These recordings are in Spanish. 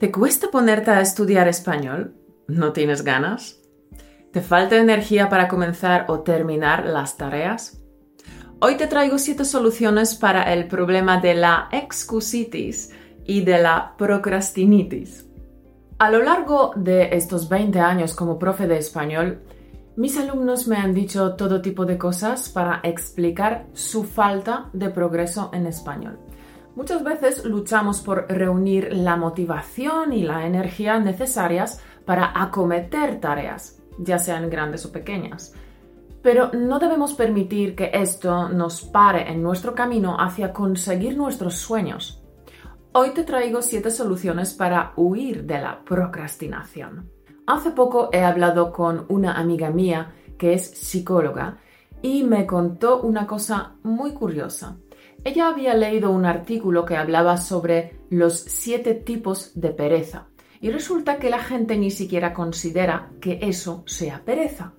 ¿Te cuesta ponerte a estudiar español? ¿No tienes ganas? ¿Te falta energía para comenzar o terminar las tareas? Hoy te traigo siete soluciones para el problema de la excusitis y de la procrastinitis. A lo largo de estos 20 años como profe de español, mis alumnos me han dicho todo tipo de cosas para explicar su falta de progreso en español. Muchas veces luchamos por reunir la motivación y la energía necesarias para acometer tareas, ya sean grandes o pequeñas. Pero no debemos permitir que esto nos pare en nuestro camino hacia conseguir nuestros sueños. Hoy te traigo siete soluciones para huir de la procrastinación. Hace poco he hablado con una amiga mía que es psicóloga y me contó una cosa muy curiosa. Ella había leído un artículo que hablaba sobre los siete tipos de pereza y resulta que la gente ni siquiera considera que eso sea pereza.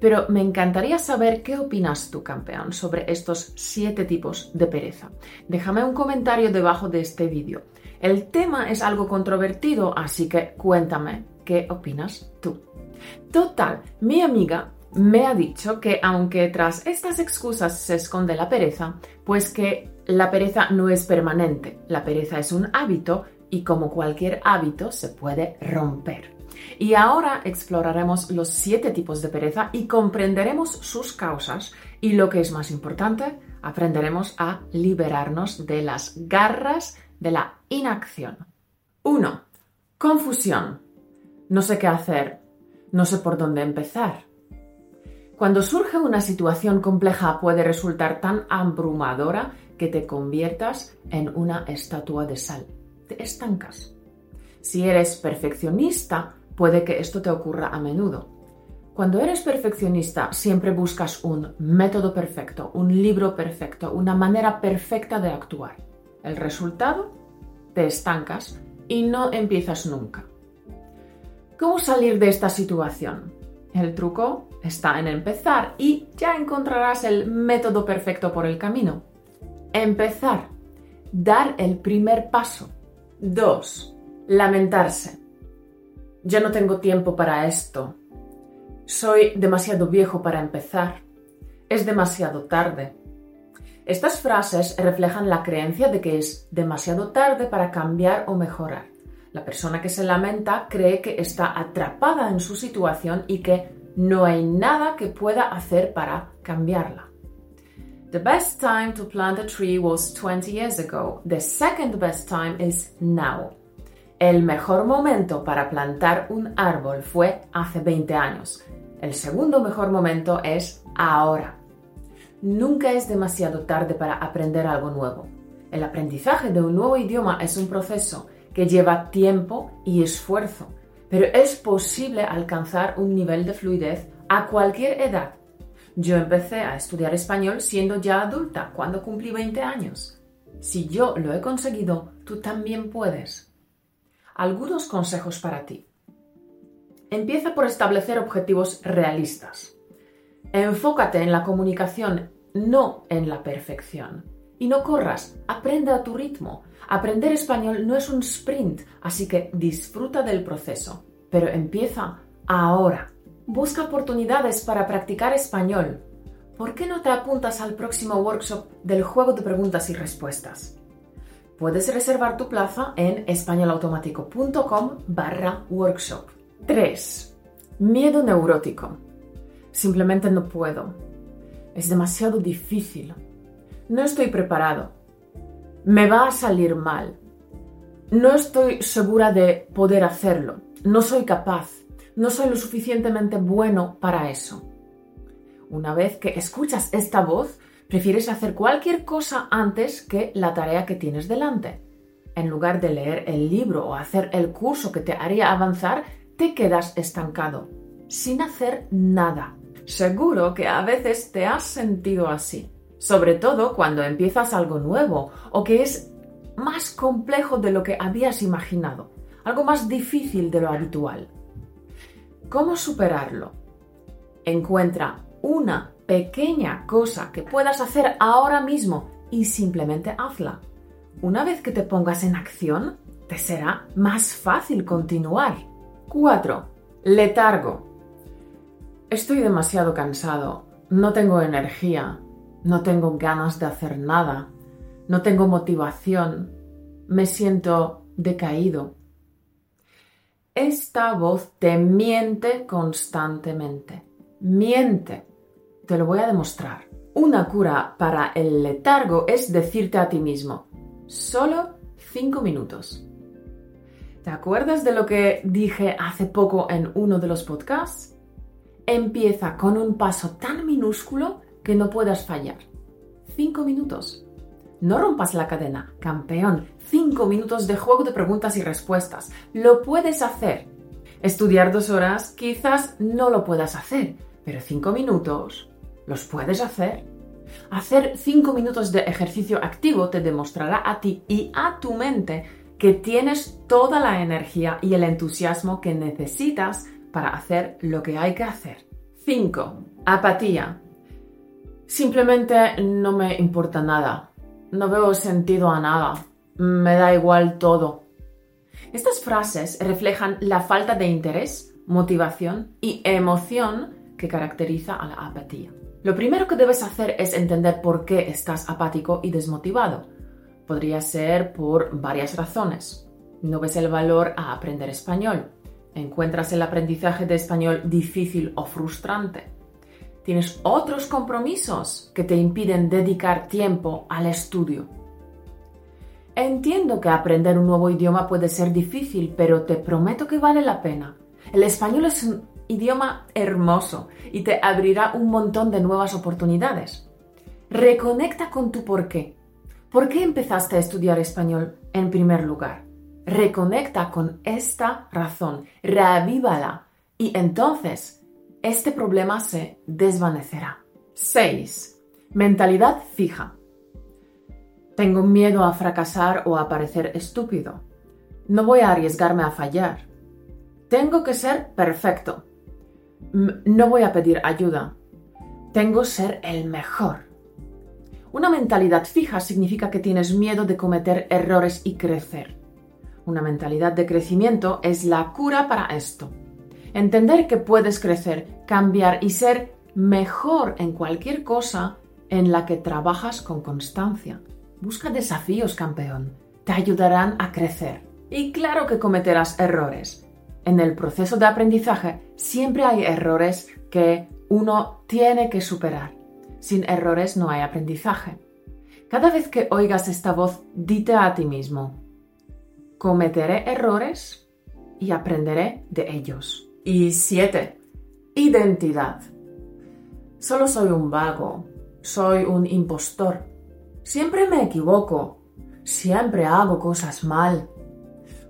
Pero me encantaría saber qué opinas tú, campeón, sobre estos siete tipos de pereza. Déjame un comentario debajo de este vídeo. El tema es algo controvertido, así que cuéntame qué opinas tú. Total, mi amiga me ha dicho que aunque tras estas excusas se esconde la pereza, pues que la pereza no es permanente, la pereza es un hábito y como cualquier hábito se puede romper. Y ahora exploraremos los siete tipos de pereza y comprenderemos sus causas y lo que es más importante, aprenderemos a liberarnos de las garras de la inacción. 1. Confusión. No sé qué hacer, no sé por dónde empezar. Cuando surge una situación compleja puede resultar tan abrumadora que te conviertas en una estatua de sal. Te estancas. Si eres perfeccionista, puede que esto te ocurra a menudo. Cuando eres perfeccionista, siempre buscas un método perfecto, un libro perfecto, una manera perfecta de actuar. El resultado, te estancas y no empiezas nunca. ¿Cómo salir de esta situación? El truco está en empezar y ya encontrarás el método perfecto por el camino. Empezar. Dar el primer paso. 2. Lamentarse. Yo no tengo tiempo para esto. Soy demasiado viejo para empezar. Es demasiado tarde. Estas frases reflejan la creencia de que es demasiado tarde para cambiar o mejorar. La persona que se lamenta cree que está atrapada en su situación y que no hay nada que pueda hacer para cambiarla. The best time to plant a tree was 20 years ago. The second best time is now. El mejor momento para plantar un árbol fue hace 20 años. El segundo mejor momento es ahora. Nunca es demasiado tarde para aprender algo nuevo. El aprendizaje de un nuevo idioma es un proceso que lleva tiempo y esfuerzo, pero es posible alcanzar un nivel de fluidez a cualquier edad. Yo empecé a estudiar español siendo ya adulta, cuando cumplí 20 años. Si yo lo he conseguido, tú también puedes. Algunos consejos para ti. Empieza por establecer objetivos realistas. Enfócate en la comunicación, no en la perfección. Y no corras, aprende a tu ritmo. Aprender español no es un sprint, así que disfruta del proceso. Pero empieza ahora. Busca oportunidades para practicar español. ¿Por qué no te apuntas al próximo workshop del juego de preguntas y respuestas? Puedes reservar tu plaza en españolautomático.com barra workshop. 3. Miedo neurótico. Simplemente no puedo. Es demasiado difícil no estoy preparado, me va a salir mal, no estoy segura de poder hacerlo, no soy capaz, no soy lo suficientemente bueno para eso. Una vez que escuchas esta voz, prefieres hacer cualquier cosa antes que la tarea que tienes delante. En lugar de leer el libro o hacer el curso que te haría avanzar, te quedas estancado, sin hacer nada. Seguro que a veces te has sentido así sobre todo cuando empiezas algo nuevo o que es más complejo de lo que habías imaginado, algo más difícil de lo habitual. ¿Cómo superarlo? Encuentra una pequeña cosa que puedas hacer ahora mismo y simplemente hazla. Una vez que te pongas en acción, te será más fácil continuar. 4. Letargo. Estoy demasiado cansado, no tengo energía, no tengo ganas de hacer nada, no tengo motivación, me siento decaído. Esta voz te miente constantemente. Miente. Te lo voy a demostrar. Una cura para el letargo es decirte a ti mismo, solo cinco minutos. ¿Te acuerdas de lo que dije hace poco en uno de los podcasts? Empieza con un paso tan minúsculo que no puedas fallar. Cinco minutos. No rompas la cadena, campeón. Cinco minutos de juego de preguntas y respuestas. Lo puedes hacer. Estudiar dos horas quizás no lo puedas hacer, pero cinco minutos los puedes hacer. Hacer cinco minutos de ejercicio activo te demostrará a ti y a tu mente que tienes toda la energía y el entusiasmo que necesitas para hacer lo que hay que hacer. 5. Apatía. Simplemente no me importa nada. No veo sentido a nada. Me da igual todo. Estas frases reflejan la falta de interés, motivación y emoción que caracteriza a la apatía. Lo primero que debes hacer es entender por qué estás apático y desmotivado Podría ser por varias razones. No ves el valor a aprender español. Encuentras el aprendizaje de español difícil o frustrante. Tienes otros compromisos que te impiden dedicar tiempo al estudio. Entiendo que aprender un nuevo idioma puede ser difícil, pero te prometo que vale la pena. El español es un idioma hermoso y te abrirá un montón de nuevas oportunidades. Reconecta con tu porqué ¿Por qué empezaste a estudiar español en primer lugar? Reconecta con esta razón, reavívala y entonces este problema se desvanecerá. 6. Mentalidad fija. Tengo miedo a fracasar o a parecer estúpido. No voy a arriesgarme a fallar. Tengo que ser perfecto. No voy a pedir ayuda. Tengo que ser el mejor. Una mentalidad fija significa que tienes miedo de cometer errores y crecer. Una mentalidad de crecimiento es la cura para esto. Entender que puedes crecer, cambiar y ser mejor en cualquier cosa en la que trabajas con constancia. Busca desafíos, campeón. Te ayudarán a crecer. Y claro que cometerás errores. En el proceso de aprendizaje siempre hay errores que uno tiene que superar. Sin errores no hay aprendizaje. Cada vez que oigas esta voz, dite a ti mismo, cometeré errores y aprenderé de ellos. Y siete, identidad. Solo soy un vago, soy un impostor. Siempre me equivoco, siempre hago cosas mal.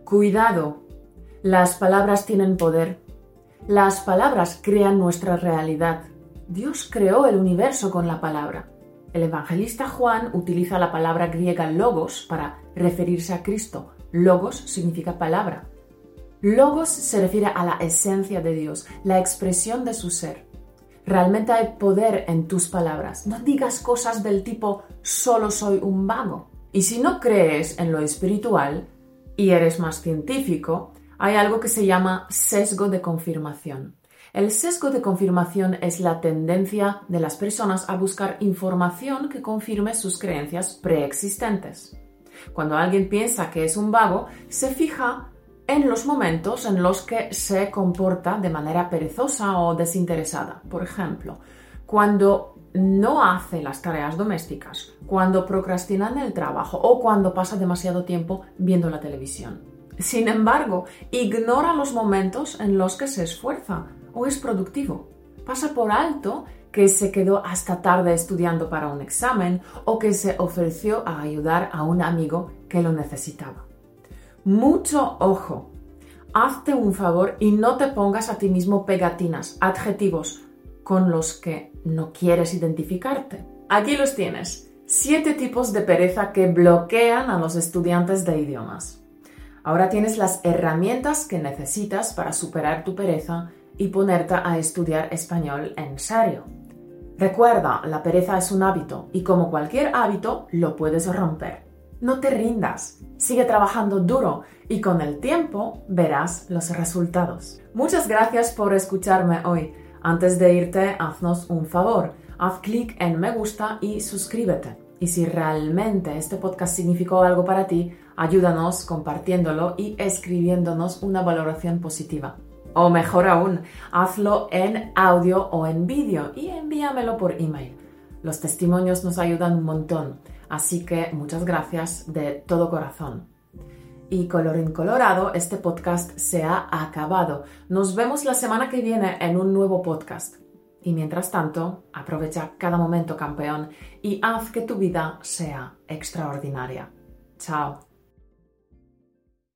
Cuidado, las palabras tienen poder. Las palabras crean nuestra realidad. Dios creó el universo con la palabra. El evangelista Juan utiliza la palabra griega logos para referirse a Cristo. Logos significa palabra. Logos se refiere a la esencia de Dios, la expresión de su ser. Realmente hay poder en tus palabras. No digas cosas del tipo solo soy un vago. Y si no crees en lo espiritual y eres más científico, hay algo que se llama sesgo de confirmación. El sesgo de confirmación es la tendencia de las personas a buscar información que confirme sus creencias preexistentes. Cuando alguien piensa que es un vago, se fija en los momentos en los que se comporta de manera perezosa o desinteresada. Por ejemplo, cuando no hace las tareas domésticas, cuando procrastina en el trabajo o cuando pasa demasiado tiempo viendo la televisión. Sin embargo, ignora los momentos en los que se esfuerza, o es productivo. Pasa por alto que se quedó hasta tarde estudiando para un examen o que se ofreció a ayudar a un amigo que lo necesitaba. Mucho ojo. Hazte un favor y no te pongas a ti mismo pegatinas, adjetivos con los que no quieres identificarte. Aquí los tienes. Siete tipos de pereza que bloquean a los estudiantes de idiomas. Ahora tienes las herramientas que necesitas para superar tu pereza y ponerte a estudiar español en serio. Recuerda, la pereza es un hábito y como cualquier hábito lo puedes romper. No te rindas, sigue trabajando duro y con el tiempo verás los resultados. Muchas gracias por escucharme hoy. Antes de irte, haznos un favor. Haz clic en me gusta y suscríbete. Y si realmente este podcast significó algo para ti, ayúdanos compartiéndolo y escribiéndonos una valoración positiva. O mejor aún, hazlo en audio o en vídeo y envíamelo por email. Los testimonios nos ayudan un montón, así que muchas gracias de todo corazón. Y colorín colorado, este podcast se ha acabado. Nos vemos la semana que viene en un nuevo podcast. Y mientras tanto, aprovecha cada momento campeón y haz que tu vida sea extraordinaria. Chao.